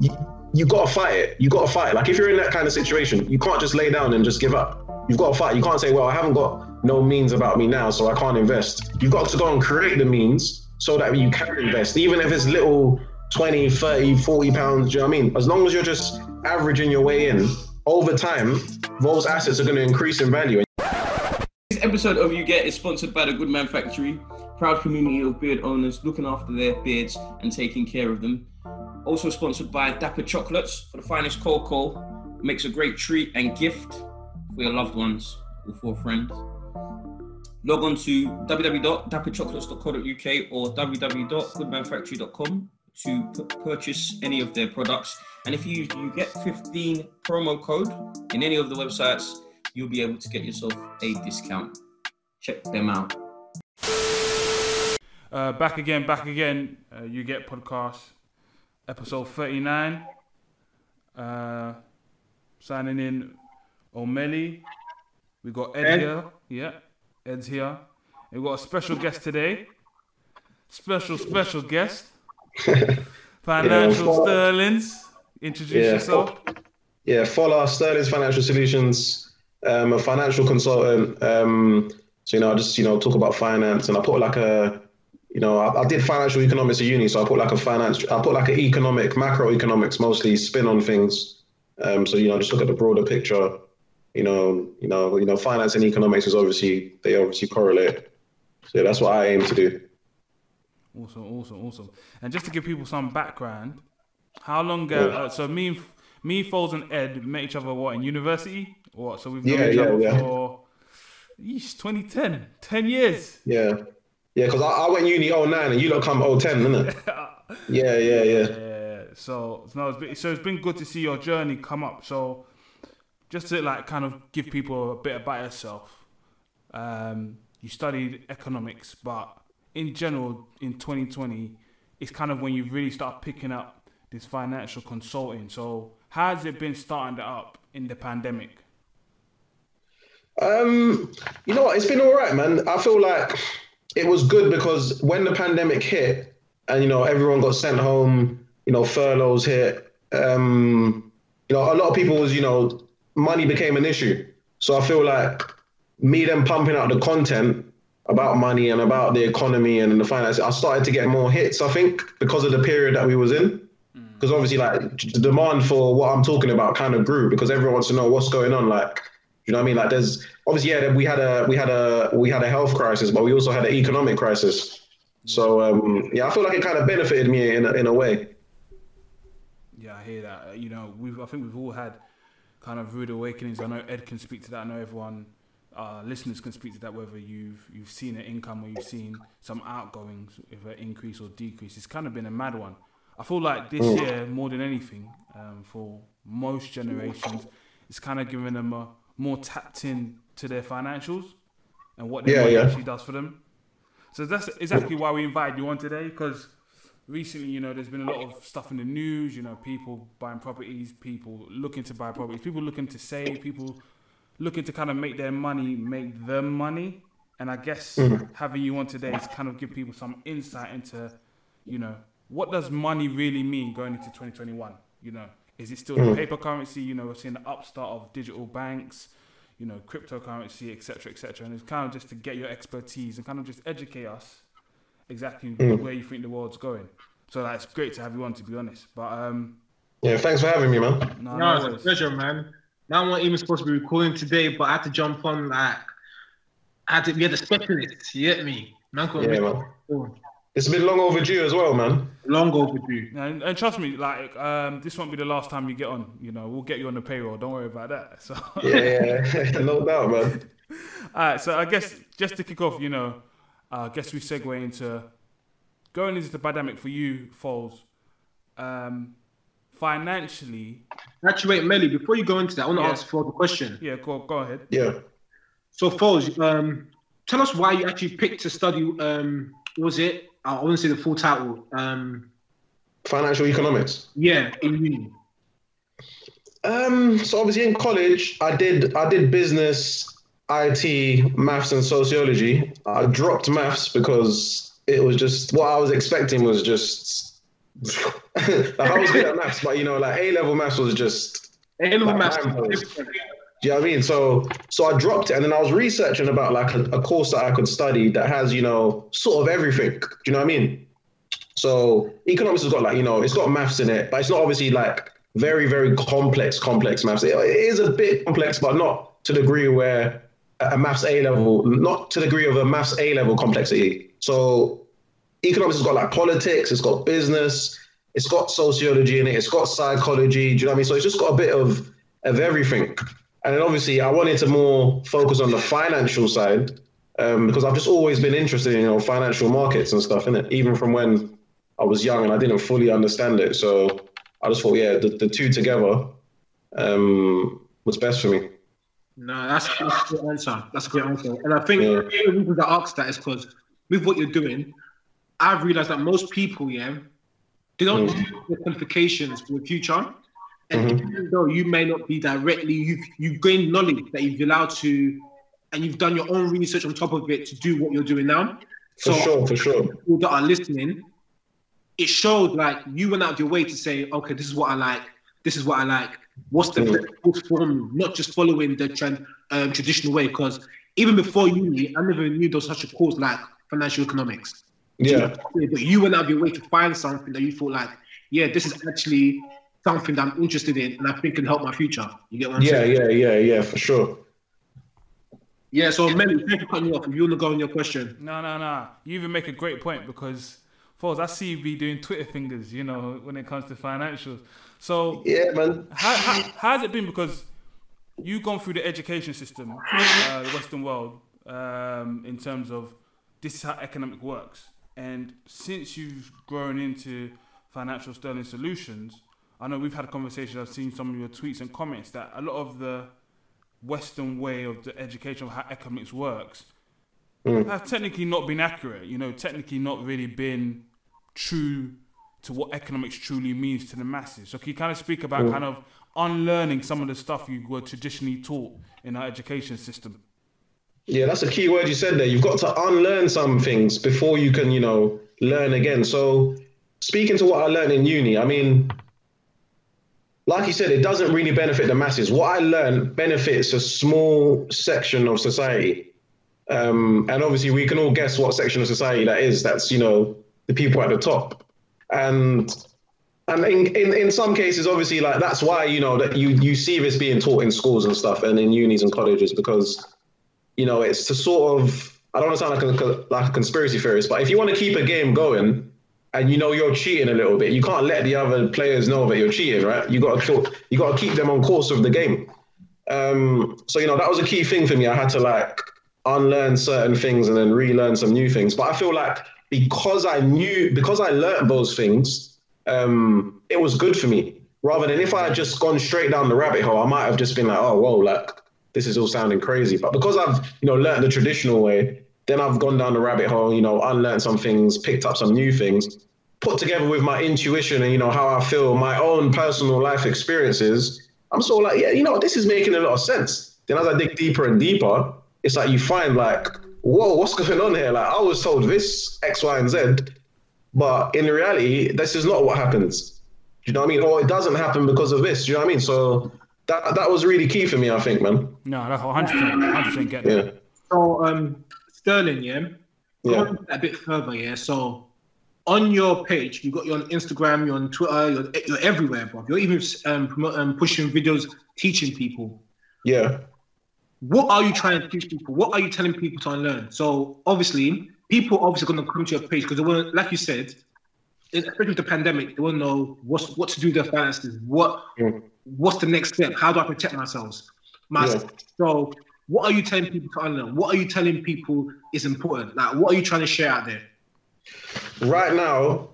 you, you gotta fight it. You gotta fight. Like if you're in that kind of situation, you can't just lay down and just give up. You've got to fight. You can't say, well, I haven't got no means about me now, so I can't invest. You've got to go and create the means so that you can invest, even if it's little 20, 30, 40 pounds. Do you know what I mean? As long as you're just averaging your way in, over time, those assets are going to increase in value. This episode of You Get is sponsored by the Good Man Factory, proud community of beard owners looking after their beards and taking care of them. Also sponsored by Dapper Chocolates for the finest cocoa, makes a great treat and gift for your loved ones or for friends. Log on to www.dapperchocolates.co.uk or www.goodmanfactory.com to p- purchase any of their products. And if you, you get 15 promo code in any of the websites, you'll be able to get yourself a discount. Check them out. Uh, back again, back again. Uh, you get podcast episode 39. Uh, signing in O'Malley. We got Ed, Ed. here. Yeah, Ed's here. And we got a special guest today. Special, special guest. Financial Yeah, Sterlings. Introduce Yeah. yourself. Yeah, follow Sterling's Financial Solutions, um, a financial consultant. Um, so you know, I just you know talk about finance, and I put like a, you know, I, I did financial economics at uni, so I put like a finance, I put like an economic, macroeconomics mostly spin on things. Um, so you know, just look at the broader picture. You know, you know, you know, finance and economics is obviously they obviously correlate. So that's what I aim to do. Awesome, awesome, awesome. And just to give people some background, how long? Uh, uh, so me, and- me, Foles, and Ed met each other what in university? What? So we've known Yeah, each yeah, other yeah. for, yeesh, 2010, 10 years. Yeah, yeah, because I, I went uni 09 and you lot come 010, innit? yeah, yeah, yeah. Yeah. So no, it's been, so it's been good to see your journey come up. So just to like kind of give people a bit about yourself. Um, you studied economics, but in general, in 2020, it's kind of when you really start picking up this financial consulting. So how has it been starting that up in the pandemic? Um, you know what? It's been all right, man. I feel like it was good because when the pandemic hit and you know everyone got sent home, you know furloughs hit. Um, you know, a lot of people was you know money became an issue. So I feel like me then pumping out the content about money and about the economy and the finance, I started to get more hits. I think because of the period that we was in. Because obviously, like the demand for what I'm talking about kind of grew because everyone wants to know what's going on. Like, you know what I mean? Like, there's obviously yeah, we had a we had a we had a health crisis, but we also had an economic crisis. So um, yeah, I feel like it kind of benefited me in a, in a way. Yeah, I hear that. You know, we've I think we've all had kind of rude awakenings. I know Ed can speak to that. I know everyone, uh, listeners can speak to that. Whether you've you've seen an income or you've seen some outgoings, if an increase or decrease, it's kind of been a mad one. I feel like this year more than anything, um, for most generations, it's kind of given them a more tapped in to their financials and what their Yeah, money yeah. actually does for them. So that's exactly why we invited you on today because recently, you know, there's been a lot of stuff in the news. You know, people buying properties, people looking to buy properties, people looking to save, people looking to kind of make their money make them money. And I guess mm-hmm. having you on today is kind of give people some insight into, you know, what does money really mean going into 2021? You know, is it still the paper currency? You know, we're seeing the upstart of digital banks, you know, cryptocurrency, etc., etc. And it's kind of just to get your expertise and kind of just educate us exactly where you think the world's going. So that's great to have you on, to be honest. But um, Yeah, thanks for having me, man. no, No, no it's a pleasure, man. Now I'm not even supposed to be recording today, but I had to jump on like I had to we had a specialist, you get me? Man Yeah, miss man. it. It's been long overdue as well, man. long overdue. And, and trust me, like um, this won't be the last time you get on. You know, we'll get you on the payroll. Don't worry about that. So, Yeah, yeah, no doubt, man. all right. So I guess just to kick off, you know, uh, I guess we segue into going into the pandemic for you, Foles. Um, financially, Actually, wait, Melly, before you go into that, I want to Yeah. ask for the question. yeah, go go ahead. Yeah. So, Foles, um, tell us why you actually picked to study. Um, was it? I want to say the full title. Um, Financial economics. yeah, in uni. Um, so obviously in college, I did I did business, IT, maths, and sociology. I dropped maths because it was just what I was expecting was just like, I was good at maths, but you know, like A level maths was just A level Like maths. Do you know what I mean? So so I dropped it and then I was researching about like a, a course that I could study that has, you know, sort of everything. Do you know what I mean? So economics has got like, you know, it's got maths in it, but it's not obviously like very, very complex, complex maths. It, it is a bit complex, but not to the degree where a maths A level, not to the degree of a maths A level complexity. So economics has got like politics, it's got business, it's got sociology in it, it's got psychology. Do you know what I mean? So it's just got a bit of of everything. And then obviously I wanted to more focus on the financial side um, because I've just always been interested in you know financial markets and stuff, innit? Even from when I was young and I didn't fully understand it. So I just thought, yeah, the, the two together um, was best for me. No, that's, that's a great answer. That's a great answer. And I think Yeah. the reason I asked that is because with what you're doing, I've realized that most people, yeah, they don't Mm. use the qualifications for the future. And Mhm. even though you may not be directly, you've, you've gained knowledge that you've allowed to, and you've done your own research on top of it to do what you're doing now. For So sure, for sure. people that are listening, it showed like you went out of your way to say, okay, this is what I like, this is what I like. What's the Mm. best course? Not just following the trend, um, traditional way. Because even before uni, I never knew there was such a course like financial economics. Yeah. But you went out of your way to find something that you thought like, yeah, this is actually something that I'm interested in and I think can help my future. You get what I'm Yeah, saying? yeah, yeah, yeah, yeah, for sure. Yeah. So, Melly, thank you for cutting me off. If you want to go on your question. No, no, no. You even make a great point because, Foles, I see you be doing Twitter fingers, you know, when it comes to financials. So, Yeah, man. how, how, how has it been? Because you've gone through the education system, uh, the Western world, um, in terms of this is how economic works. And since you've grown into financial sterling solutions, I know we've had a conversation. I've seen some of your tweets and comments that a lot of the Western way of the education of how economics works hmm. have technically not been accurate. You know, technically not really been true to what economics truly means to the masses. So can you kind of speak about hmm. kind of unlearning some of the stuff you were traditionally taught in our education system? Yeah, that's a key word you said there. You've got to unlearn some things before you can, you know, learn again. So, speaking to what I learned in uni, I mean, like you said, it doesn't really benefit the masses. What I learned benefits a small section of society. Um, and obviously, we can all guess what section of society that is. That's, you know, the people at the top. And and in, in, in some cases, obviously, like that's why, you know, that you, you see this being taught in schools and stuff and in unis and colleges because you know, it's to sort of, I don't want to sound like a, like a conspiracy theorist, but if you want to keep a game going and you know you're cheating a little bit, you can't let the other players know that you're cheating, right? You got to you got to keep them on course of the game. Um, so you know that was a key thing for me. I had to like unlearn certain things and then relearn some new things. But I feel like because I knew, because I learned those things, um, it was good for me. Rather than if I had just gone straight down the rabbit hole, I might have just been like, oh, whoa, like this is all sounding crazy. But because I've, you know, learned the traditional way, then I've gone down the rabbit hole, you know, unlearned some things, picked up some new things, put together with my intuition and, you know, how I feel, my own personal life experiences. I'm sort of like, yeah, you know, this is making a lot of sense. Then as I dig deeper and deeper, it's like you find like, whoa, what's going on here? Like I was told this X, Y, and Z, but in reality, this is not what happens. Do you know what I mean? Or it doesn't happen because of this. Do you know what I mean? So that that was really key for me, I think, man. No, that's 100%, 100% get that. Yeah. So, um, Sterling, yeah, Yeah. Going a bit further, yeah. So, on your page, you got you're on Instagram, you're on Twitter, you're, you're everywhere, bro. You're even um, promote, um, pushing videos, teaching people. Yeah. What are you trying to teach people? What are you telling people to unlearn? So, obviously, people obviously going to come to your page because they want, like you said, especially with the pandemic, they want to know what's what to do with their finances. What Mm. what's the next step? How do I protect myself? myself? So, what are you telling people to unlearn? What are you telling people is important? Like, what are you trying to share out there? Right now,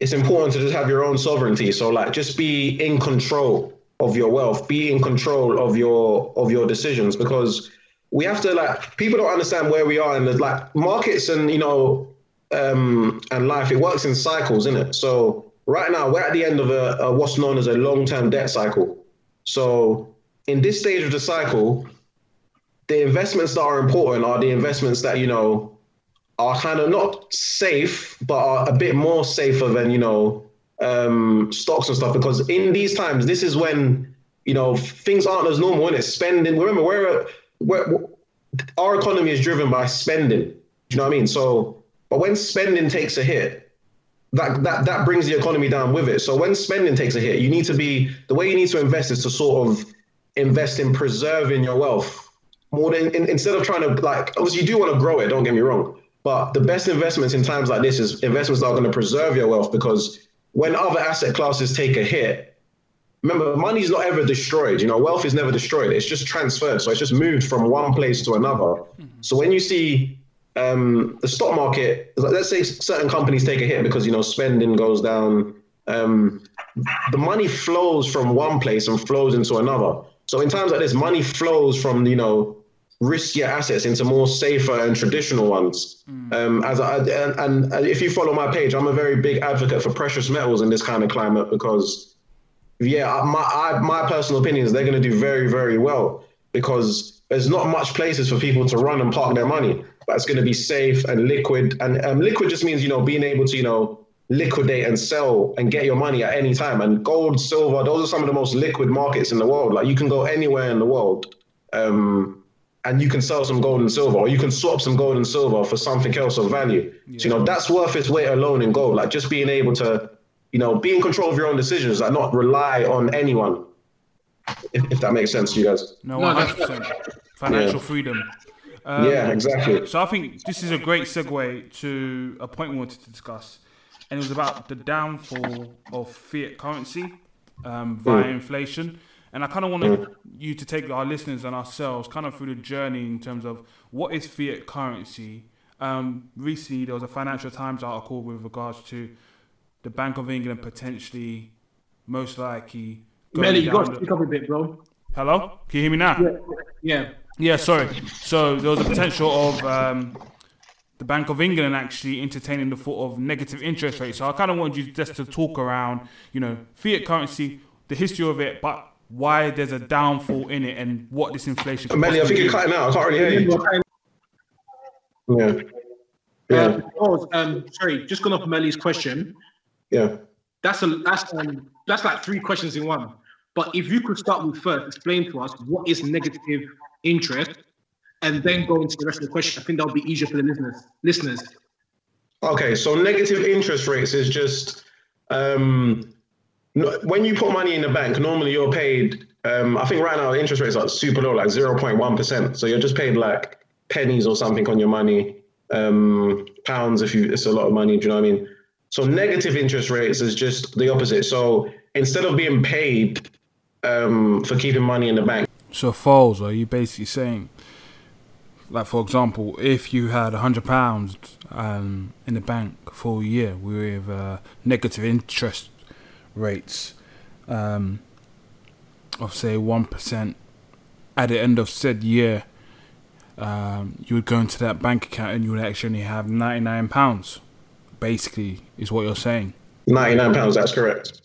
it's important to just have your own sovereignty. So like just be in control of your wealth, be in control of your of your decisions because we have to like people don't understand where we are in the like markets and you know um and life it works in cycles isn't it so right now we're at the end of a, a what's known as a long-term debt cycle so in this stage of the cycle the investments that are important are the investments that you know are kind of not safe but are a bit more safer than you know um, stocks and stuff because in these times, this is when you know things aren't as normal. When it's spending, remember we're our economy is driven by spending. Do you know what I mean? So, but when spending takes a hit, that that that brings the economy down with it. So when spending takes a hit, you need to be the way you need to invest is to sort of invest in preserving your wealth more than in, instead of trying to like obviously you do want to grow it. Don't get me wrong, but the best investments in times like this is investments that are going to preserve your wealth because when other asset classes take a hit, remember money's not ever destroyed. You know, wealth is never destroyed. It's just transferred. So it's just moved from one place to another. Mm-hmm. So when you see um, the stock market, let's say certain companies take a hit because you know spending goes down. Um, the money flows from one place and flows into another. So in times like this, money flows from you know riskier assets into more safer and traditional ones. Mm. Um, as I, and, and if you follow my page, I'm a very big advocate for precious metals in this kind of climate because, yeah, my I, my personal opinion is they're going to do very very well because there's not much places for people to run and park their money. But it's going to be safe and liquid, and um, liquid just means you know being able to you know liquidate and sell and get your money at any time. And gold, silver, those are some of the most liquid markets in the world. Like you can go anywhere in the world. Um, and you can sell some gold and silver, or you can swap some gold and silver for something else of value. Yeah. So, you know, that's worth its weight alone in gold. Like just being able to, you know, be in control of your own decisions, like not rely on anyone. If, if that makes sense to you guys. No, 100%. Financial yeah. freedom. Um, yeah, exactly. So I think this is a great segue to a point we wanted to discuss, and it was about the downfall of fiat currency um, via mm. inflation. And I kind of want you to take our listeners and ourselves kind of through the journey in terms of what is fiat currency. Um, recently, there was a Financial Times article with regards to the Bank of England potentially, most likely. Melly, you got to speak up a bit, bro. Hello, can you hear me now? Yeah. Yeah. Yeah. Sorry. So there was a potential of um, the Bank of England actually entertaining the thought of negative interest rates. So I kind of wanted you just to talk around, you know, fiat currency, the history of it, but why there's a downfall in it and what this inflation. Melly, I think you're cutting out. I can't really hear you. Yeah. Yeah. Um, oh, um, sorry, just gone off Melly's question. Yeah. That's a that's um that's like three questions in one. But if you could start with first, explain to us what is negative interest, and then go into the rest of the question. I think that'll be easier for the listeners. Listeners. Okay, so negative interest rates is just um, when you put money in the bank, normally you're paid. Um, I think right now interest rates are super low, like zero point one percent. So you're just paid like pennies or something on your money, um, pounds if you. It's a lot of money. Do you know what I mean? So negative interest rates is just the opposite. So instead of being paid um, for keeping money in the bank. So falls. Are you basically saying, like for example, if you had a hundred pounds um, in the bank for a year with uh, negative interest rates um, of say one percent at the end of said year, um, you would go into that bank account and you would actually only have ninety nine pounds. Basically, is what you're saying. Ninety nine pounds. That's correct.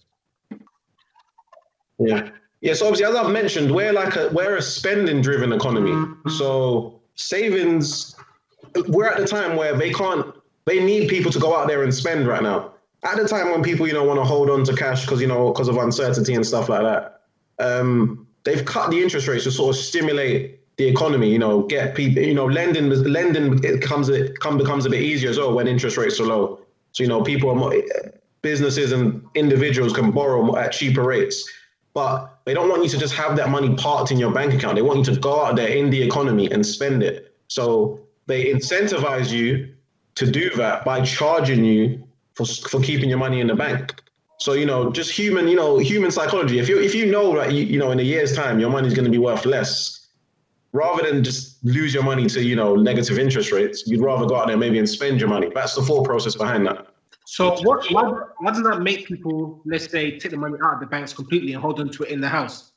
Yeah. Yeah. So obviously, as I've mentioned, we're like a we're a spending driven economy. So savings, we're at the time where they can't. They need people to go out there and spend right now at a time when people, you know, want to hold on to cash because you know because of uncertainty and stuff like that, um, they've cut the interest rates to sort of stimulate the economy. You know, get people, you know, lending lending it comes it come becomes a bit easier as well when interest rates are low. So you know, people are more, businesses and individuals can borrow at cheaper rates, but they don't want you to just have that money parked in your bank account. They want you to go out there in the economy and spend it. So they incentivize you to do that by charging you for for keeping your money in the bank. So you know, just human, you know, human psychology. If you if you know that you, you know in a year's time your money's going to be worth less, rather than just lose your money to you know negative interest rates, you'd rather go out there maybe and spend your money. That's the thought process behind that. So what why, why does that make people, let's say, take the money out of the banks completely and hold on to it in the house?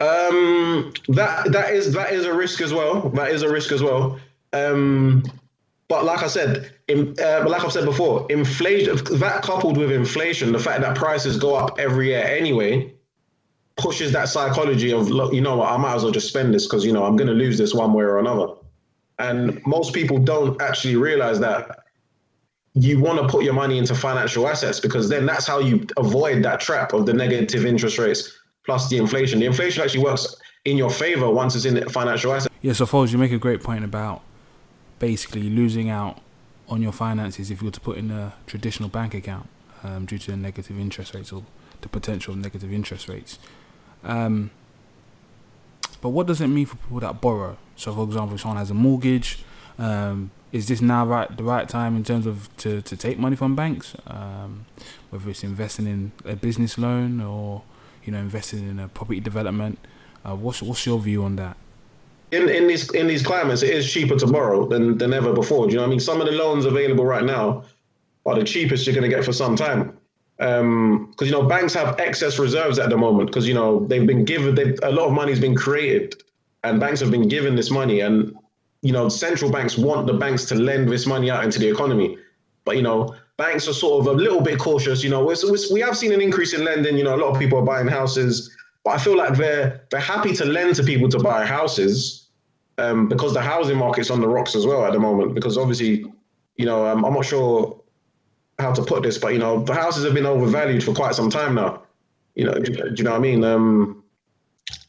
Um, that that is that is a risk as well. That is a risk as well. Um, but like I said, in, uh, like I've said before, inflation that coupled with inflation, the fact that prices go up every year anyway, pushes that psychology of look, you know what, I might as well just spend this because you know I'm going to lose this one way or another. And most people don't actually realize that you want to put your money into financial assets because then that's how you avoid that trap of the negative interest rates plus the inflation. The inflation actually works in your favor once it's in financial assets. Yeah, so Foles, you make a great point about basically losing out on your finances if you were to put in a traditional bank account um, due to the negative interest rates or the potential negative interest rates. Um, but what does it mean for people that borrow? So, for example, if someone has a mortgage, um, is this now right the right time in terms of to, to take money from banks? Um, whether it's investing in a business loan or you know investing in a property development. Uh, what's what's your view on that? In in these in these climates, it is cheaper to borrow than than ever before. Do you know what I mean? Some of the loans available right now are the cheapest you're going to get for some time. Because um, you know banks have excess reserves at the moment because you know they've been given they've, a lot of money's been created and banks have been given this money and you know, central banks want the banks to lend this money out into the economy. But, you know, banks are sort of a little bit cautious. You know, we're, we're, we have seen an increase in lending. You know, a lot of people are buying houses, but I feel like they're they're happy to lend to people to buy houses um, because the housing market's on the rocks as well at the moment. Because obviously, you know, um, I'm not sure how to put this, but you know, the houses have been overvalued for quite some time now. You know, do, do you know what I mean? Um,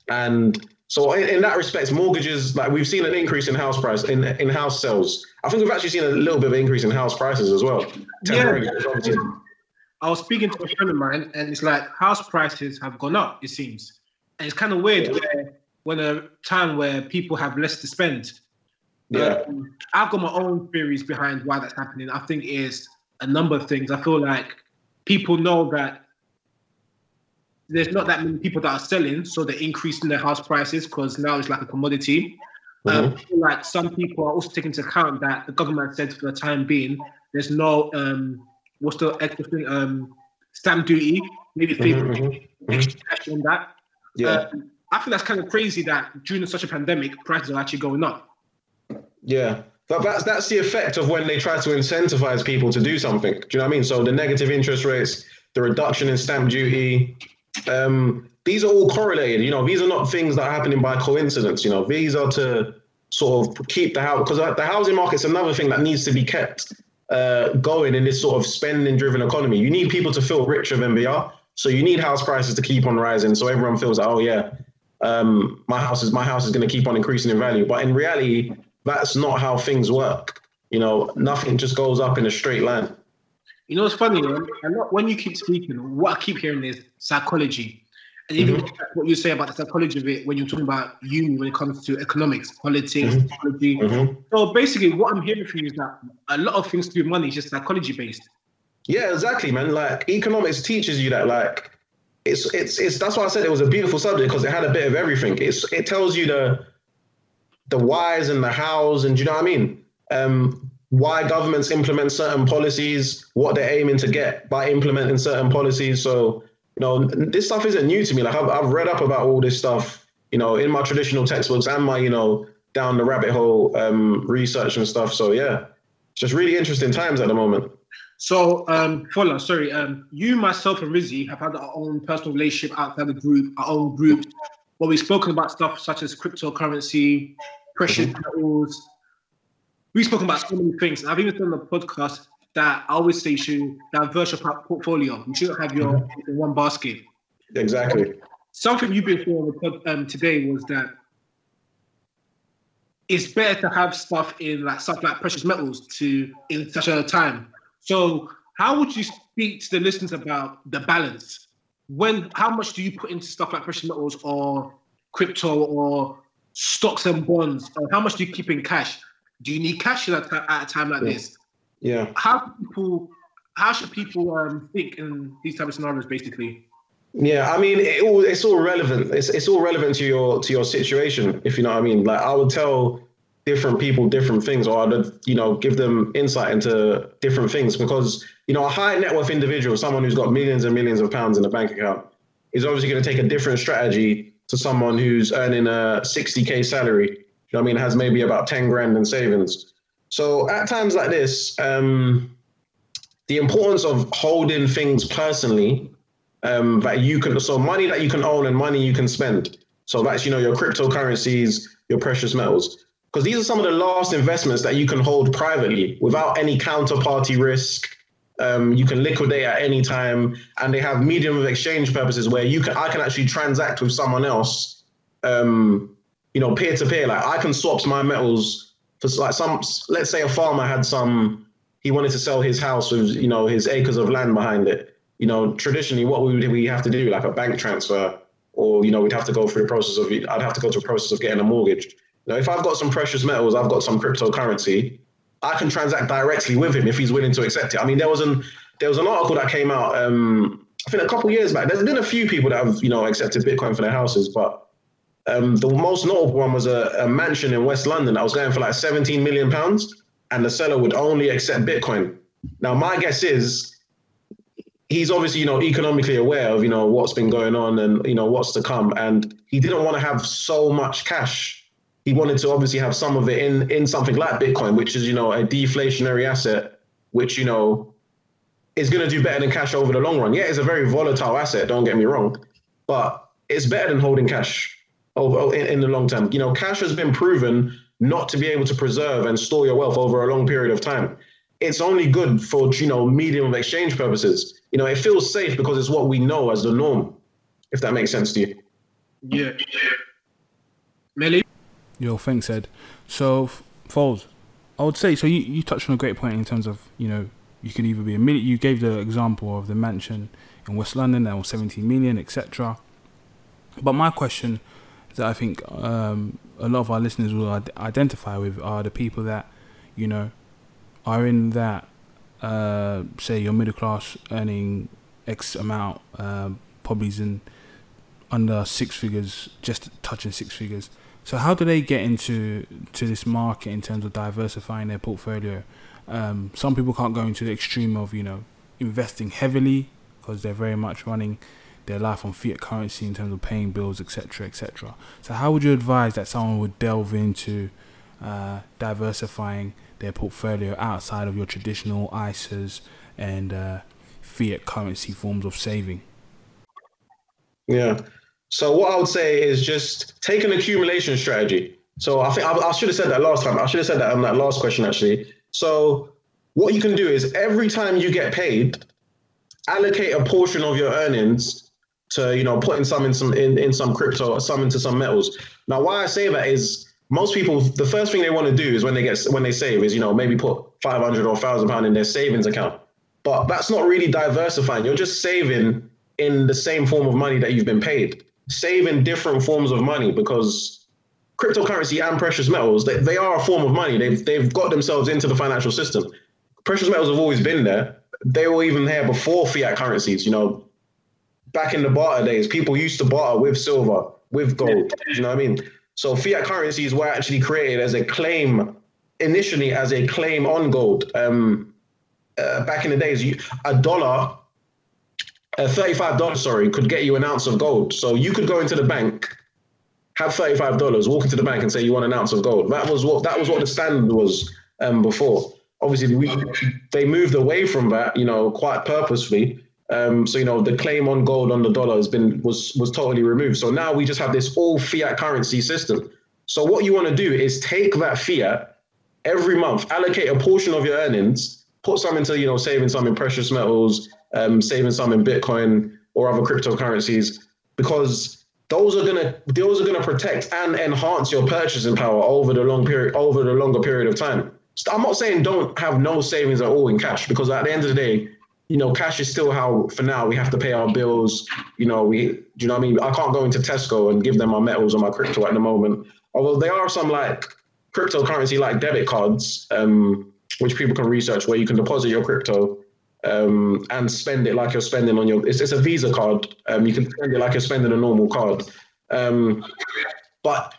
and so in, in, that respect, mortgages like we've seen an increase in house price in in house sales. I think we've actually seen a little bit of an increase in house prices as well. Yeah. I was speaking to a friend of mine, and it's like house prices have gone up. It seems, and it's kind of weird where, when a time where people have less to spend. Yeah, um, I've got my own theories behind why that's happening. I think is a number of things. I feel like people know that there's not that many people that are selling, so they're increasing their house prices because now it's like a commodity. Mm-hmm. Um, like some people are also taking into account that the government said for the time being, there's no um, what's the extra thing, um, stamp duty, maybe mm-hmm, mm-hmm. extra cash on that. Yeah, um, I think that's kind of crazy that during such a pandemic, prices are actually going up. Yeah, but that's that's the effect of when they try to incentivize people to do something. Do you know what I mean? So the negative interest rates, the reduction in stamp duty, um, these are all correlated. You know, these are not things that are happening by coincidence. You know, these are to sort of keep the house because the housing market's another thing that needs to be kept uh, going in this sort of spending-driven economy. You need people to feel richer than they are, so you need house prices to keep on rising, so everyone feels like, oh yeah, um, my house is my house is going to keep on increasing in value. But in reality, that's not how things work. You know, nothing just goes up in a straight line. You know, it's funny, when you keep speaking, what I keep hearing is psychology. And even mm-hmm. what you say about the psychology of it when you're talking about uni when it comes to economics, politics, mm-hmm. psychology. Mm-hmm. So basically, what I'm hearing from you is that a lot of things to do with money is just psychology based. Yeah, exactly, man. Like economics teaches you that, like, it's it's it's. That's why I said it was a beautiful subject because it had a bit of everything. It's it tells you the the whys and the hows, and do you know what I mean? Um, why governments implement certain policies, what they're aiming to get by implementing certain policies. So, you know, this stuff isn't new to me. Like I've, I've read up about all this stuff, you know, in my traditional textbooks and my, you know, down the rabbit hole um, research and stuff. So yeah, it's just really interesting times at the moment. So, um, Fola, sorry, um, you, myself, and Rizzy have had our own personal relationship outside the group, our own group, where we've spoken about stuff such as cryptocurrency, precious mm-hmm. metals, we've spoken about so many things. I've even done a podcast that I always say you should diverse your portfolio. You shouldn't have your mm-hmm. in one basket. Exactly. Something you've been saying um, today was that it's better to have stuff in like stuff like precious metals to in such a time. So how would you speak to the listeners about the balance? When how much do you put into stuff like precious metals or crypto or stocks and bonds? Or how much do you keep in cash? do you need cash at, at a time like yeah. this? Yeah. How people, how should people um, think in these type of scenarios, basically? Yeah, I mean, it all, it's all relevant. It's it's all relevant to your to your situation, if you know what I mean. Like I would tell different people different things, or I'd you know give them insight into different things because you know a high net worth individual, someone who's got millions and millions of pounds in a bank account, is obviously going to take a different strategy to someone who's earning a 60k salary you know what I mean? Has maybe about 10 grand in savings. So at times like this, um, the importance of holding things personally um, that you can, so money that you can own and money you can spend. So that's, you know, your cryptocurrencies, your precious metals. because these are some of the last investments that you can hold privately without any counterparty risk. Um, you can liquidate at any time, and they have medium of exchange purposes where you can I can actually transact with someone else, um, you know, peer to peer. Like I can swap my metals for like some. Let's say a farmer had some, he wanted to sell his house with you know his acres of land behind it. You know, traditionally, what would we have to do? Like a bank transfer, or you know, we'd have to go through the process of. I'd have to go through a process of getting a mortgage. Know, if I've got some precious metals, I've got some cryptocurrency. I can transact directly with him if he's willing to accept it. I mean, there was an there was an article that came out. Um, I think a couple years back. There's been a few people that have you know accepted Bitcoin for their houses, but um, the most notable one was a, a, mansion in West London that was going for like 17 million pounds, and the seller would only accept Bitcoin. Now, my guess is he's obviously you know economically aware of you know what's been going on and you know what's to come, and he didn't want to have so much cash he wanted to obviously have some of it in in something like Bitcoin, which is you know a deflationary asset, which you know is going to do better than cash over the long run. Yeah, it's a very volatile asset. Don't get me wrong, but it's better than holding cash over in, in the long term. You know, cash has been proven not to be able to preserve and store your wealth over a long period of time. It's only good for you know medium of exchange purposes. You know, it feels safe because it's what we know as the norm. If that makes sense to you. Yeah. Melly. Yo, thanks, Ed. So, Foles, I would say so. You, you touched on a great point in terms of you know you can either be a million. You gave the example of the mansion in West London that was 17 million, etc. But my question that I think um, a lot of our listeners will identify with are the people that you know are in that uh, say you're middle class earning X amount, uh, probably in under six figures, just touching six figures so how do they get into to this market in terms of diversifying their portfolio? Um, some people can't go into the extreme of you know investing heavily because they're very much running their life on fiat currency in terms of paying bills, etc., etc. So how would you advise that someone would delve into uh, diversifying their portfolio outside of your traditional ISAs and uh, fiat currency forms of saving? Yeah. So what I would say is just take an accumulation strategy. So I think I, I should have said that last time. I should have said that on that last question actually. So what you can do is every time you get paid, allocate a portion of your earnings to you know putting some in some in, in some crypto some into some metals. Now why I say that is most people the first thing they want to do is when they get when they save is you know maybe put 500 or 1000 pound in their savings account. But that's not really diversifying. You're just saving in the same form of money that you've been paid saving different forms of money because cryptocurrency and precious metals, they, they are a form of money. They've, they've got themselves into the financial system. Precious metals have always been there. They were even there before fiat currencies. You know, back in the barter days, people used to barter with silver, with gold. You know what I mean? So fiat currencies were actually created as a claim, initially as a claim on gold. Um, uh, back in the days, you, a dollar uh, $35, sorry, could get you an ounce of gold. So you could go into the bank, have $35, walk into the bank and say you want an ounce of gold. That was what that was what the standard was um, before. Obviously, we, they moved away from that, you know, quite purposefully. Um, so you know, the claim on gold on the dollar has been was was totally removed. So now we just have this all fiat currency system. So what you want to do is take that fiat every month, allocate a portion of your earnings, put some into you know saving some in precious metals, um, saving some in Bitcoin or other cryptocurrencies, because those are gonna those are gonna protect and enhance your purchasing power over the long period over the longer period of time. I'm not saying don't have no savings at all in cash because at the end of the day, you know, cash is still how for now we have to pay our bills. You know, we do you know what I mean? I can't go into Tesco and give them my metals or my crypto at the moment. Although there are some like cryptocurrency like debit cards, um, which people can research where you can deposit your crypto um, and spend it like you're spending on your. It's, it's a Visa card. Um, you can spend it like you're spending a normal card. Um, but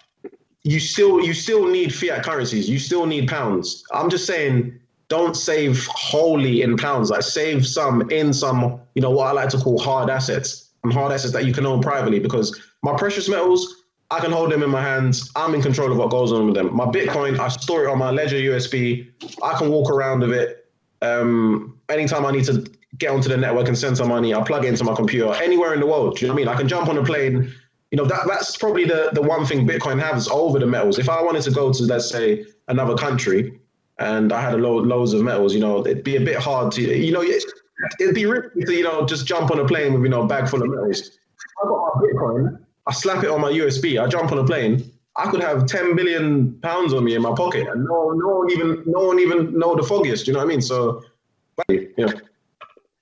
you still you still need fiat currencies. You still need pounds. I'm just saying, don't save wholly in pounds. Like save some in some, you know, what I like to call hard assets and hard assets that you can own privately. Because my precious metals, I can hold them in my hands. I'm in control of what goes on with them. My Bitcoin, I store it on my Ledger USB. I can walk around with it. Um, anytime I need to get onto the network and send some money, I'll plug it into my computer anywhere in the world. Do you know what I mean? I can jump on a plane you know that that's probably the the one thing Bitcoin has over the metals. If I wanted to go to let's say another country and I had a load loads of metals, you know, it'd be a bit hard to you know it'd be risky to you know just jump on a plane with you know a bag full of metals. I got my Bitcoin, I slap it on my USB, I jump on a plane. I could have 10 billion pounds on me in my pocket, and no, no one even, no one even know the foggiest. You know what I mean? So, yeah.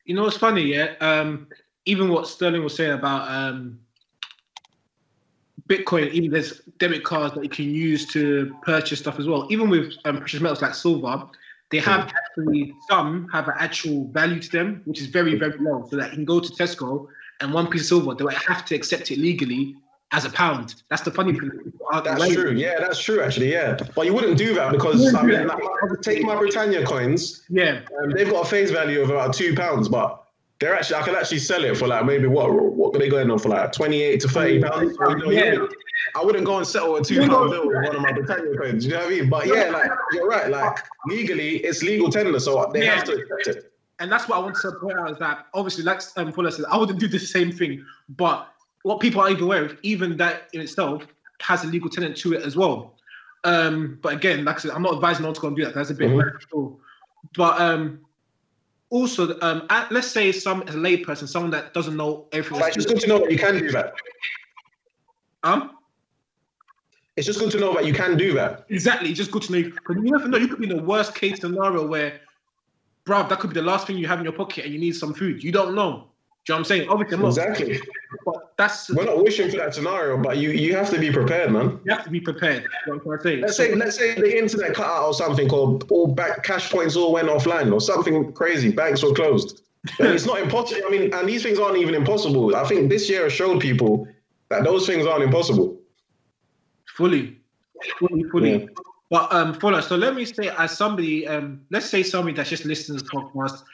You know what's funny, yeah? Um, even what Sterling was saying about um, Bitcoin, even there's debit cards that you can use to purchase stuff as well. Even with um, precious metals like silver, they have actually some have an actual value to them, which is very very low. So that you can go to Tesco and one piece of silver, they have to accept it legally as a pound. That's the funny thing. That's true. Yeah, that's true. Actually, yeah. But you wouldn't do that because I mean, like, take my Britannia coins. Yeah, um, they've got a face value of about two pounds, but they're actually I can actually sell it for like maybe what what are they going on for like twenty eight to thirty pounds. yeah. I wouldn't go and settle a two pound bill with one of my Britannia coins. You know what I mean? But yeah, like you're right. Like legally, it's legal tender, so they yeah. have to accept it. And that's what I want to point out is that obviously, like um, Fuller said, I wouldn't do the same thing. But what people are even aware of, even that in itself has a legal tender to it as well. Um, but again, like I said, I'm not advising not to go and do that. That's a bit mm-hmm. But um, also, um, at, let's say some a layperson, someone that doesn't know everything. Like, it's good to know that you can do that. Um. It's just good to know that you can do that. Exactly, just good to know. Because you never know. You could be in the worst case scenario where, bruv, that could be the last thing you have in your pocket and you need some food. You don't know. Do you know what I'm saying? Obviously, I'm exactly. but that's we're not wishing for that scenario, but you you have to be prepared, man. You have to be prepared. Know saying? Let's say let's say the internet cut out or something, or all back cash points all went offline or something crazy. Banks were closed. it's not impossible. I mean, and these things aren't even impossible. I think this year has showed people that those things aren't impossible. Fully, fully, fully. Yeah. But um, follow. So let me say, as somebody, um, let's say somebody that's just listening to the podcast,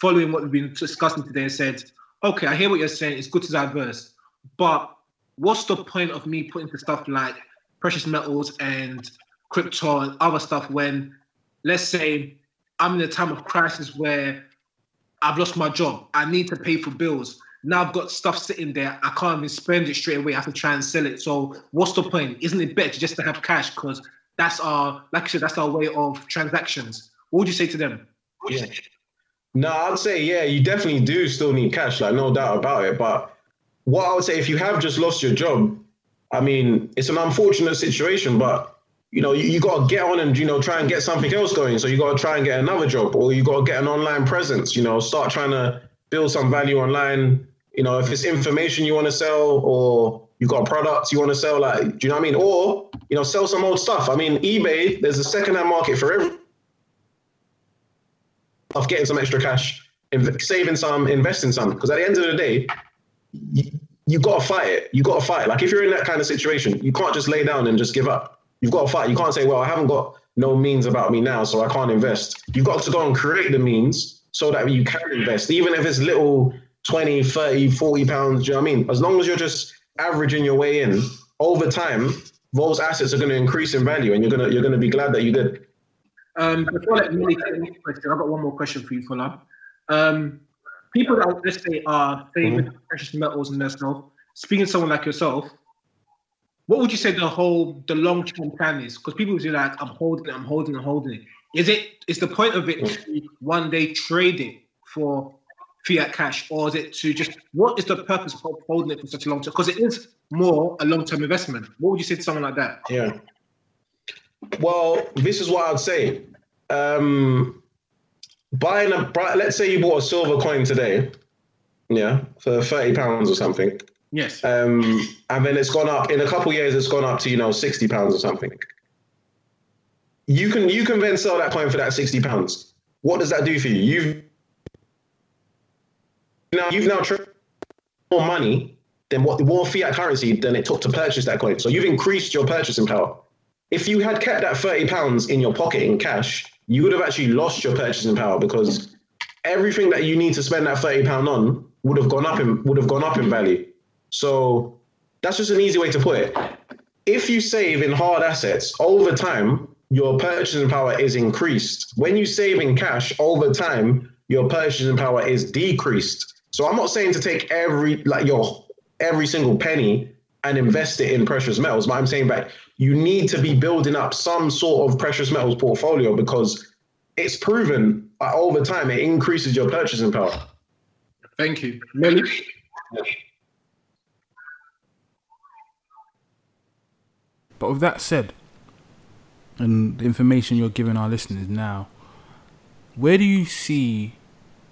following what we've been discussing today, and said, okay, I hear what you're saying. It's good to diverse, but what's the point of me putting to stuff like precious metals and crypto and other stuff when, let's say, I'm in a time of crisis where I've lost my job. I need to pay for bills. Now I've got stuff sitting there. I can't even spend it straight away. I have to try and sell it. So what's the point? Isn't it better just to have cash? Because that's our, like I said, that's our way of transactions. What would you say to them? Yeah. No, I'd say yeah, you definitely do still need cash, like no doubt about it. But what I would say, if you have just lost your job, I mean, it's an unfortunate situation, but you know, you, you got to get on and you know try and get something else going. So you got to try and get another job, or you got to get an online presence. You know, start trying to build some value online. You know, if it's information you want to sell, or you got products you want to sell, like, do you know what I mean? Or you know, sell some old stuff. I mean, eBay, there's a secondhand market for everything of getting some extra cash, saving some, investing some. Because at the end of the day, you, you got to fight it. You got to fight. Like if you're in that kind of situation, you can't just lay down and just give up. You've got to fight. You can't say, well, I haven't got no means about me now, so I can't invest. You've got to go and create the means so that you can invest, even if it's little 20, 30, 40 pounds. Do you know what I mean? As long as you're just averaging your way in over time, those assets are going to increase in value and you're going to, you're going to be glad that you did. Um, before I let Millie take the next question, I've got one more question for you, Fuller. Um, people that let's say are favoring mm-hmm. precious metals and stuff, speaking to someone like yourself, what would you say the whole the long term plan is? Because people would be like, I'm holding it, I'm holding it, I'm holding it. Is it is the point of it to one day trade it for fiat cash, or is it to just what is the purpose of holding it for such a long time? Because it is more a long term investment. What would you say to someone like that? Yeah. Well, this is what I'd say. Um, buying a, let's say you bought a silver coin today, yeah, for thirty pounds or something. Yes. Um, and then it's gone up in a couple years. It's gone up to you know sixty pounds or something. You can you can then sell that coin for that sixty pounds. What does that do for you? You've now you've now traded more money than what more fiat currency than it took to purchase that coin. So you've increased your purchasing power if you had kept that 30 pounds in your pocket in cash, you would have actually lost your purchasing power because everything that you need to spend that 30 pound on would have gone up in would have gone up in value. So that's just an easy way to put it. If you save in hard assets over time, your purchasing power is increased. When you save in cash over time, your purchasing power is decreased. So I'm not saying to take every like your every single penny and invest it in precious metals. But I'm saying that you need to be building up some sort of precious metals portfolio because it's proven uh, over time it increases your purchasing power. Thank you. Melly? But with that said, and the information you're giving our listeners now, where do you see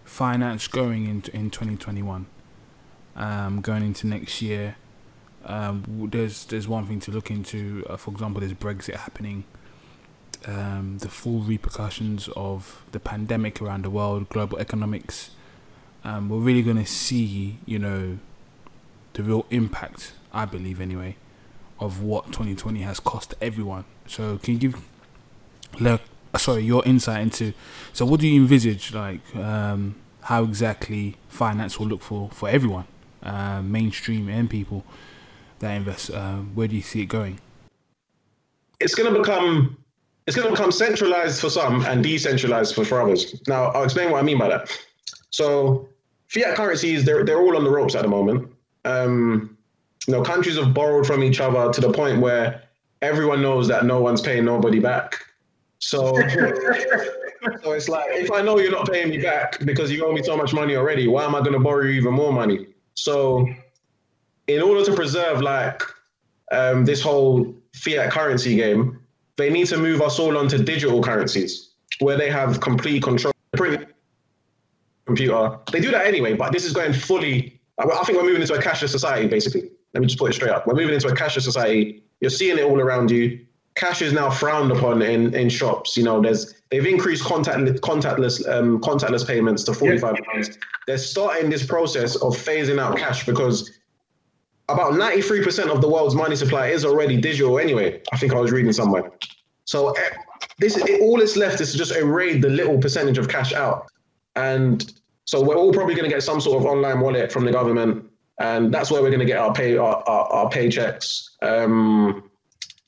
finance going into in 2021? Um, going into next year, um, there's there's one thing to look into. Uh, for example, there's Brexit happening. Um, the full repercussions of the pandemic around the world, global economics. Um, we're really going to see, you know, the real impact. I believe, anyway, of what 2020 has cost everyone. So, can you give, like, sorry, your insight into? So, what do you envisage, like, um, how exactly finance will look for for everyone, uh, mainstream and people that invest? Uh, where do you see it going? It's going to become it's going to become centralized for some and decentralized for, for others. Now, I'll explain what I mean by that. So, fiat currencies they're they're all on the ropes at the moment. Um, you know, countries have borrowed from each other to the point where everyone knows that no one's paying nobody back. So, so it's like if I know you're not paying me back because you owe me so much money already, why am I going to borrow you even more money? So, in order to preserve like um, this whole fiat currency game, they need to move us all onto digital currencies where they have complete control. Print computer. They do that anyway, but this is going fully. I think we're moving into a cashless society, basically. Let me just put it straight up. We're moving into a cashless society. You're seeing it all around you. Cash is now frowned upon in, in shops. You know, there's they've increased contact, contactless um, contactless payments to 45 pounds. Yeah. They're starting this process of phasing out cash because about 93% of the world's money supply is already digital anyway. I think I was reading somewhere. So eh, this it, all that's left is to just erase the little percentage of cash out. And so we're all probably going to get some sort of online wallet from the government, and that's where we're going to get our pay our, our, our paychecks. Um,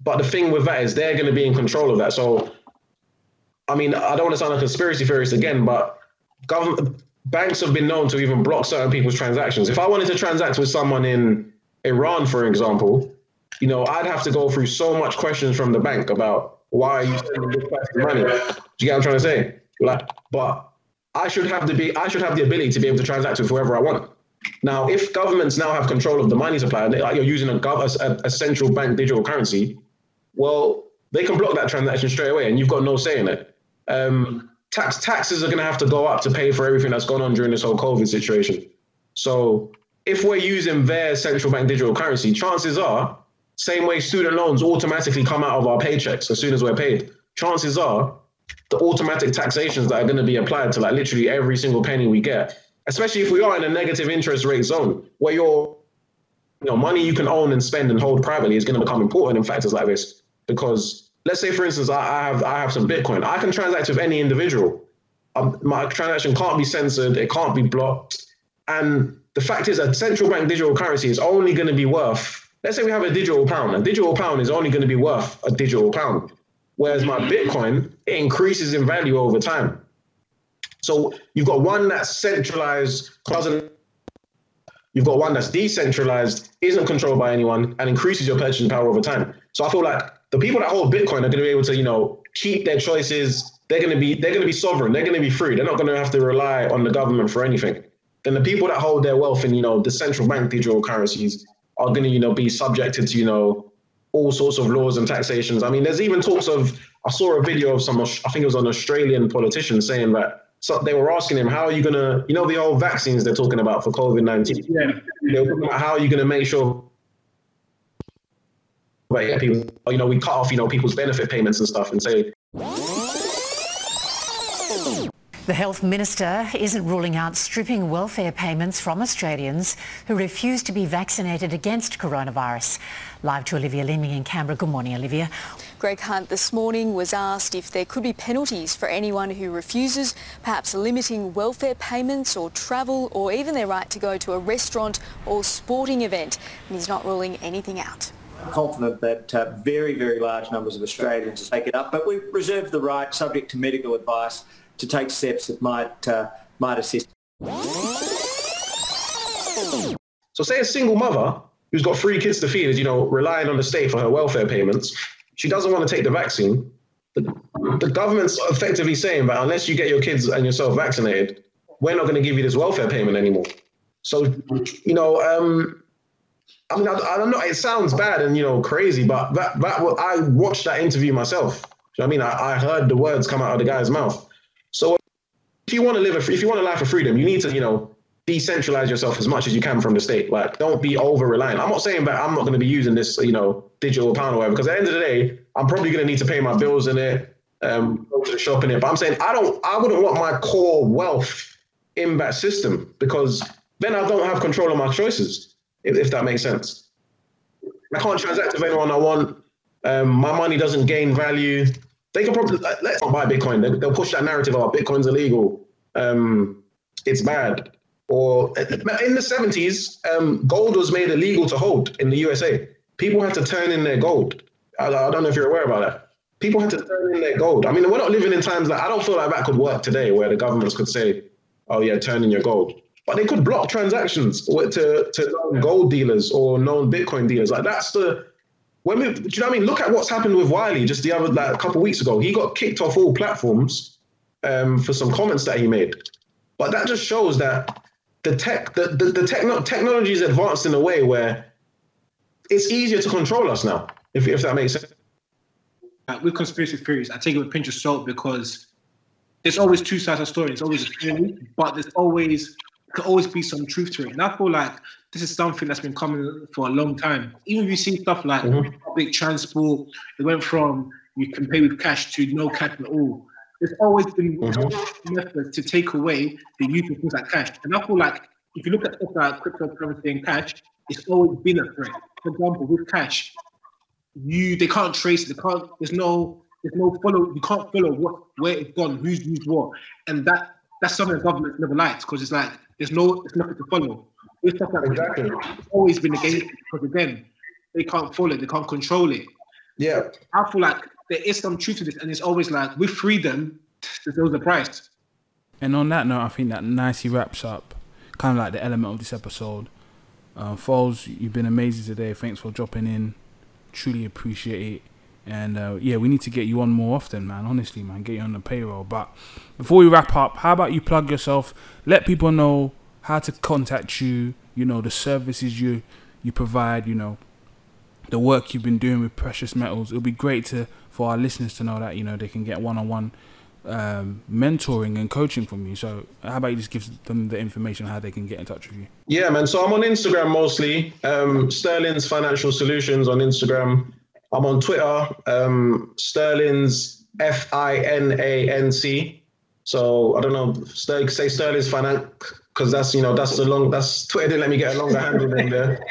but the thing with that is they're going to be in control of that. So, I mean, I don't want to sound like a conspiracy theorist again, but government banks have been known to even block certain people's transactions. If I wanted to transact with someone in Iran, for example, you know, I'd have to go through so much questions from the bank about why are you sending this person money? Do you get what I'm trying to say? Like, but I should have the be I should have the ability to be able to transact with whoever I want. Now, if governments now have control of the money supply, and like you're using a, gov- a, a central bank digital currency, well, they can block that transaction straight away, and you've got no say in it. Um, tax taxes are going to have to go up to pay for everything that's gone on during this whole COVID situation. So, if we're using their central bank digital currency, chances are, same way student loans automatically come out of our paychecks as soon as we're paid. Chances are the automatic taxations that are going to be applied to like literally every single penny we get, especially if we are in a negative interest rate zone where your you know money you can own and spend and hold privately is going to become important in factors like this. Because let's say, for instance, I, I have I have some Bitcoin. I can transact with any individual. Um, my transaction can't be censored. It can't be blocked. And the fact is, a central bank digital currency is only going to be worth. Let's say we have a digital pound. A digital pound is only going to be worth a digital pound. Whereas my Bitcoin it increases in value over time. So you've got one that's centralized, doesn't. You've got one that's decentralized, isn't controlled by anyone, and increases your purchasing power over time. So I feel like the people that hold Bitcoin are going to be able to, you know, keep their choices. They're going to be they're going to be sovereign. They're going to be free. They're not going to have to rely on the government for anything. Then the people that hold their wealth in, you know, the central bank digital currencies are going to, you know, be subjected to, you know, all sorts of laws and taxations. I mean, there's even talks of. I saw a video of some. I think it was an Australian politician saying that. So they were asking him, "How are you gonna? You know, the old vaccines they're talking about for COVID nineteen. Yeah. They were talking about how are you gonna make sure." Right, people, you know, we cut off, you know, people's benefit payments and stuff, and say the Health Minister isn't ruling out stripping welfare payments from Australians who refuse to be vaccinated against coronavirus. Live to Olivia Leeming in Canberra. Good morning, Olivia. Greg Hunt this morning was asked if there could be penalties for anyone who refuses, perhaps limiting welfare payments or travel or even their right to go to a restaurant or sporting event. And he's not ruling anything out. I'm confident that uh, very, very large numbers of Australians take it up, but we reserve the right, subject to medical advice, to take steps that might uh, might assist. So, say a single mother who's got three kids to feed is, you know, relying on the state for her welfare payments. She doesn't want to take the vaccine. The, the government's effectively saying that unless you get your kids and yourself vaccinated, we're not going to give you this welfare payment anymore. So, you know, um, I mean, I, I, don't know. It sounds bad and you know crazy, but that that I watched that interview myself. You know I mean, I, I heard the words come out of the guy's mouth. If you want to live, a, if you want a life of freedom, you need to, you know, decentralize yourself as much as you can from the state. Like, don't be over reliant. I'm not saying that I'm not going to be using this, you know, digital pound or whatever, because at the end of the day, I'm probably going to need to pay my bills in it, um, go to the shop in it. But I'm saying I don't, I wouldn't want my core wealth in that system because then I don't have control of my choices, if, if that makes sense. I can't transact with anyone I want. Um, my money doesn't gain value. They can probably let's not buy Bitcoin. They, will push that narrative. Oh, Bitcoin's illegal. Um, it's bad. Or in the 70s, um, gold was made illegal to hold in the USA. People had to turn in their gold. I, I, don't know if you're aware about that. People had to turn in their gold. I mean, we're not living in times like I don't feel like that could work today, where the governments could say, "Oh yeah, turn in your gold," but they could block transactions to to gold dealers or known Bitcoin dealers. Like that's the when we, do you know what I mean? Look at what's happened with Wiley just the other like a couple weeks ago. He got kicked off all platforms um, for some comments that he made. But that just shows that the tech, the, the, the techno- technology is advanced in a way where it's easier to control us now, if, if that makes sense. Uh, with conspiracy theories, I take it with a pinch of salt because there's always two sides of the story. It's always a theory, but there's always could always be some truth to it. And I feel like this is something that's been coming for a long time. Even if you see stuff like mm-hmm. public transport, it went from you can pay with cash to no cash at all. There's always been mm-hmm. methods to take away the use of things like cash. And I feel like if you look at stuff like cryptocurrency and cash, it's always been a threat. For example, with cash, you they can't trace it. They can't. There's no. There's no follow. You can't follow what where it's gone, who's used what, and that that's something the government never likes because it's like there's no. There's nothing to follow. With stuff like exactly. it's always been against because again, they can't follow it. They can't control it. Yeah. I feel like there is some truth to this, and it's always like with freedom, there's a price. And on that note, I think that nicely wraps up kind of like the element of this episode. Uh, Foles, you've been amazing today. Thanks for dropping in. Truly appreciate it. And uh, yeah, we need to get you on more often, man. Honestly, man, get you on the payroll. But before we wrap up, how about you plug yourself? Let people know how to contact you. You know the services you you provide. You know the work you've been doing with precious metals. It'll be great to for our listeners to know that you know they can get one-on-one um, mentoring and coaching from you. So how about you just give them the information how they can get in touch with you? Yeah, man. So I'm on Instagram mostly. Um, Sterling's Financial Solutions on Instagram. I'm on Twitter. Um, Sterling's F I N A N C. So I don't know. Say Sterling's Finance because that's you know that's the long that's Twitter didn't let me get a longer handle name there.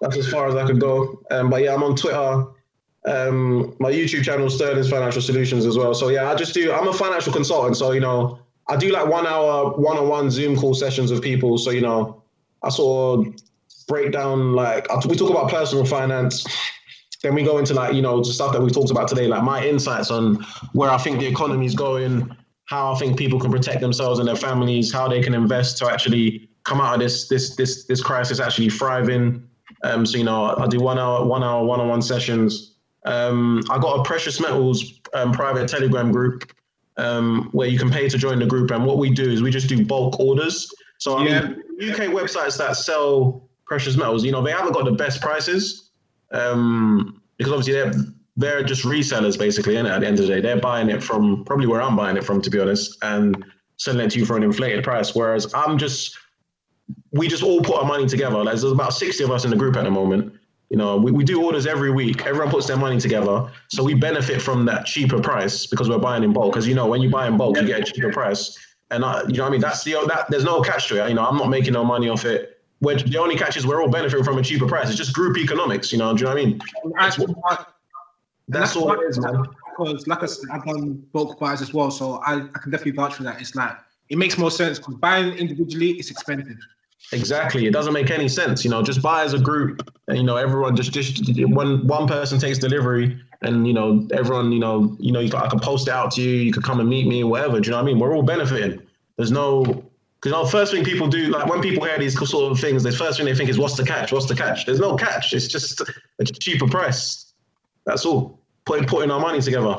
That's as far as I could go. Um, but yeah, I'm on Twitter. Um, my YouTube channel, Sterling's Financial Solutions, as well. So yeah, I just do. I'm a financial consultant, so you know, I do like one hour one-on-one Zoom call sessions with people. So you know, I sort of break down like we talk about personal finance. Then we go into like you know the stuff that we talked about today, like my insights on where I think the economy is going, how I think people can protect themselves and their families, how they can invest to actually come out of this this this this crisis actually thriving. Um, so you know, I do one hour, one hour, one-on-one sessions. Um, I got a precious metals um, private Telegram group um, where you can pay to join the group, and what we do is we just do bulk orders. So I yeah. mean, UK websites that sell precious metals, you know, they haven't got the best prices um, because obviously they're they're just resellers basically. And at the end of the day, they're buying it from probably where I'm buying it from, to be honest, and selling it to you for an inflated price. Whereas I'm just we just all put our money together. Like, there's about 60 of us in the group at the moment. You know, we, we do orders every week. Everyone puts their money together. So we benefit from that cheaper price because we're buying in bulk. Because, you know, when you buy in bulk, you get a cheaper price. And, I, you know I mean? That's the, that, there's no catch to it. You know, I'm not making no money off it. Where the only catch is we're all benefiting from a cheaper price. It's just group economics, you know, do you know what I mean? That's, what, that's all it is, man. Because, like I said, I've done bulk buys as well. So I, I can definitely vouch for that. It's like, it makes more sense because buying individually is expensive. Exactly. It doesn't make any sense. You know, just buy as a group and, you know, everyone just, just when one person takes delivery and, you know, everyone, you know, you know, you, I can post it out to you. You could come and meet me, whatever. Do you know what I mean? We're all benefiting. There's no Because you know, first thing people do, like when people hear these sort of things, the first thing they think is, "What's the catch? What's the catch?" There's no catch. It's just a cheaper price. That's all. Putting putting our money together.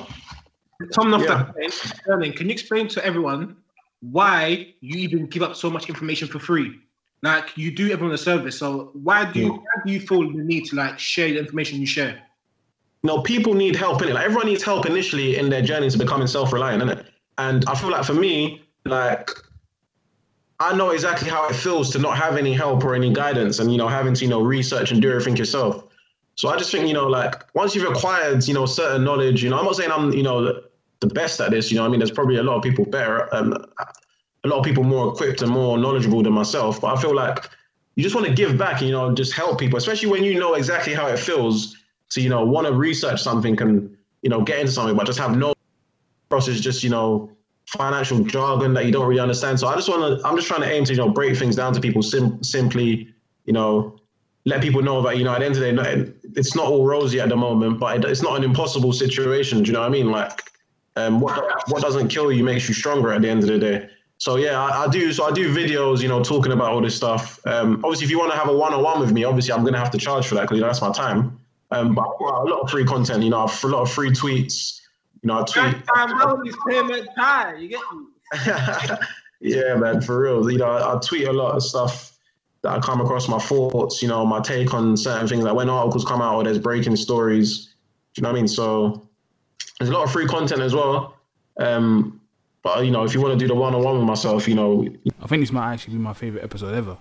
Tom, Yeah. Sterling, can you explain to everyone why you even give up so much information for free? Like you do everyone a service, so why do you why do you feel the need to like share the information you share? No, people need help in it. Like everyone needs help initially in their journey to becoming self-reliant, innit? And I feel like for me, like I know exactly how it feels to not have any help or any guidance, and you know, having to you know research and do everything yourself. So I just think you know, like once you've acquired you know certain knowledge, you know, I'm not saying I'm you know the, the best at this. You know, I mean, there's probably a lot of people better, um, a lot of people more equipped and more knowledgeable than myself. But I feel like you just want to give back and you know just help people, especially when you know exactly how it feels to you know want to research something and you know get into something, but just have no process, just you know financial jargon that you don't really understand. So I just want to, I'm just trying to aim to you know break things down to people sim- simply, you know, let people know that you know at the end of the day, it's not all rosy at the moment, but it, it's not an impossible situation. Do you know what I mean? Like, um, what what doesn't kill you makes you stronger at the end of the day. So yeah, I, I do. So I do videos, you know, talking about all this stuff. Um, obviously, if you want to have a one-on-one with me, obviously I'm gonna have to charge for that because you know, that's my time. Um, but I put out a lot of free content. You know, I've a lot of free tweets. You know, I tweet. is payment time. You get me? yeah, man, for real. You know, I, I tweet a lot of stuff that I come across my thoughts, you know, my take on certain things. Like when articles come out or there's breaking stories. Do you know what I mean? So there's a lot of free content as well. Um, but you know, if you want to do the one-on-one with myself, you know, I think this might actually be my favorite episode ever.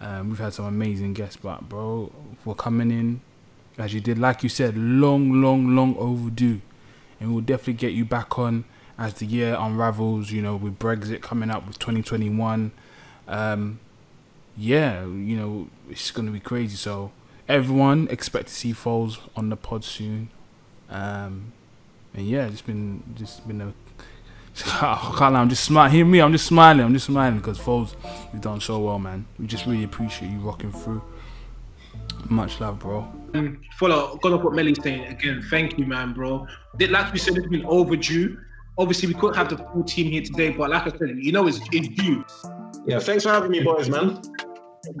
Um, we've had some amazing guests, but bro, for coming in as you did, like you said, long, long, long overdue, and we'll definitely get you back on as the year unravels. You know, with Brexit coming up with 2021, um, yeah, you know it's gonna be crazy. So everyone expect to see Foles on the pod soon, um, and yeah, it's been just been a I can't lie, I'm just smiling. Hear me, I'm just smiling. I'm just smiling because Foles, you've done so well, man. We just really appreciate you rocking through. Much love, bro. Um, follow, gonna put Melly's saying again. Thank you, man, bro. Did- Like we said, it's been overdue. Obviously, we couldn't have the full team here today, but like I said, you know, it's, it's due. yeah. Thanks for having me, boys, man.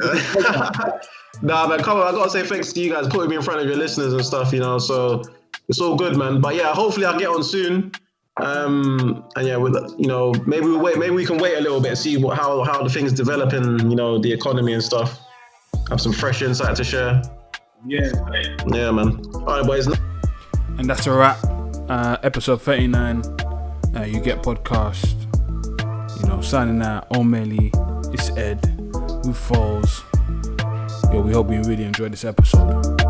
nah, man, come on. I gotta say thanks to you guys putting me in front of your listeners and stuff. You know, so it's all good, man. But yeah, hopefully I'll get on soon. Um, and yeah, with you know, maybe we wait. Maybe we can wait a little bit, and see what how how the things develop in you know the economy and stuff. Have some fresh insight to share. Yeah. Yeah, man. All right, boys. And that's a wrap. Uh, episode 39. Uh, you get podcast. You know, signing out. O'Malley. It's Ed. With falls? Yo, we hope you really enjoyed this episode.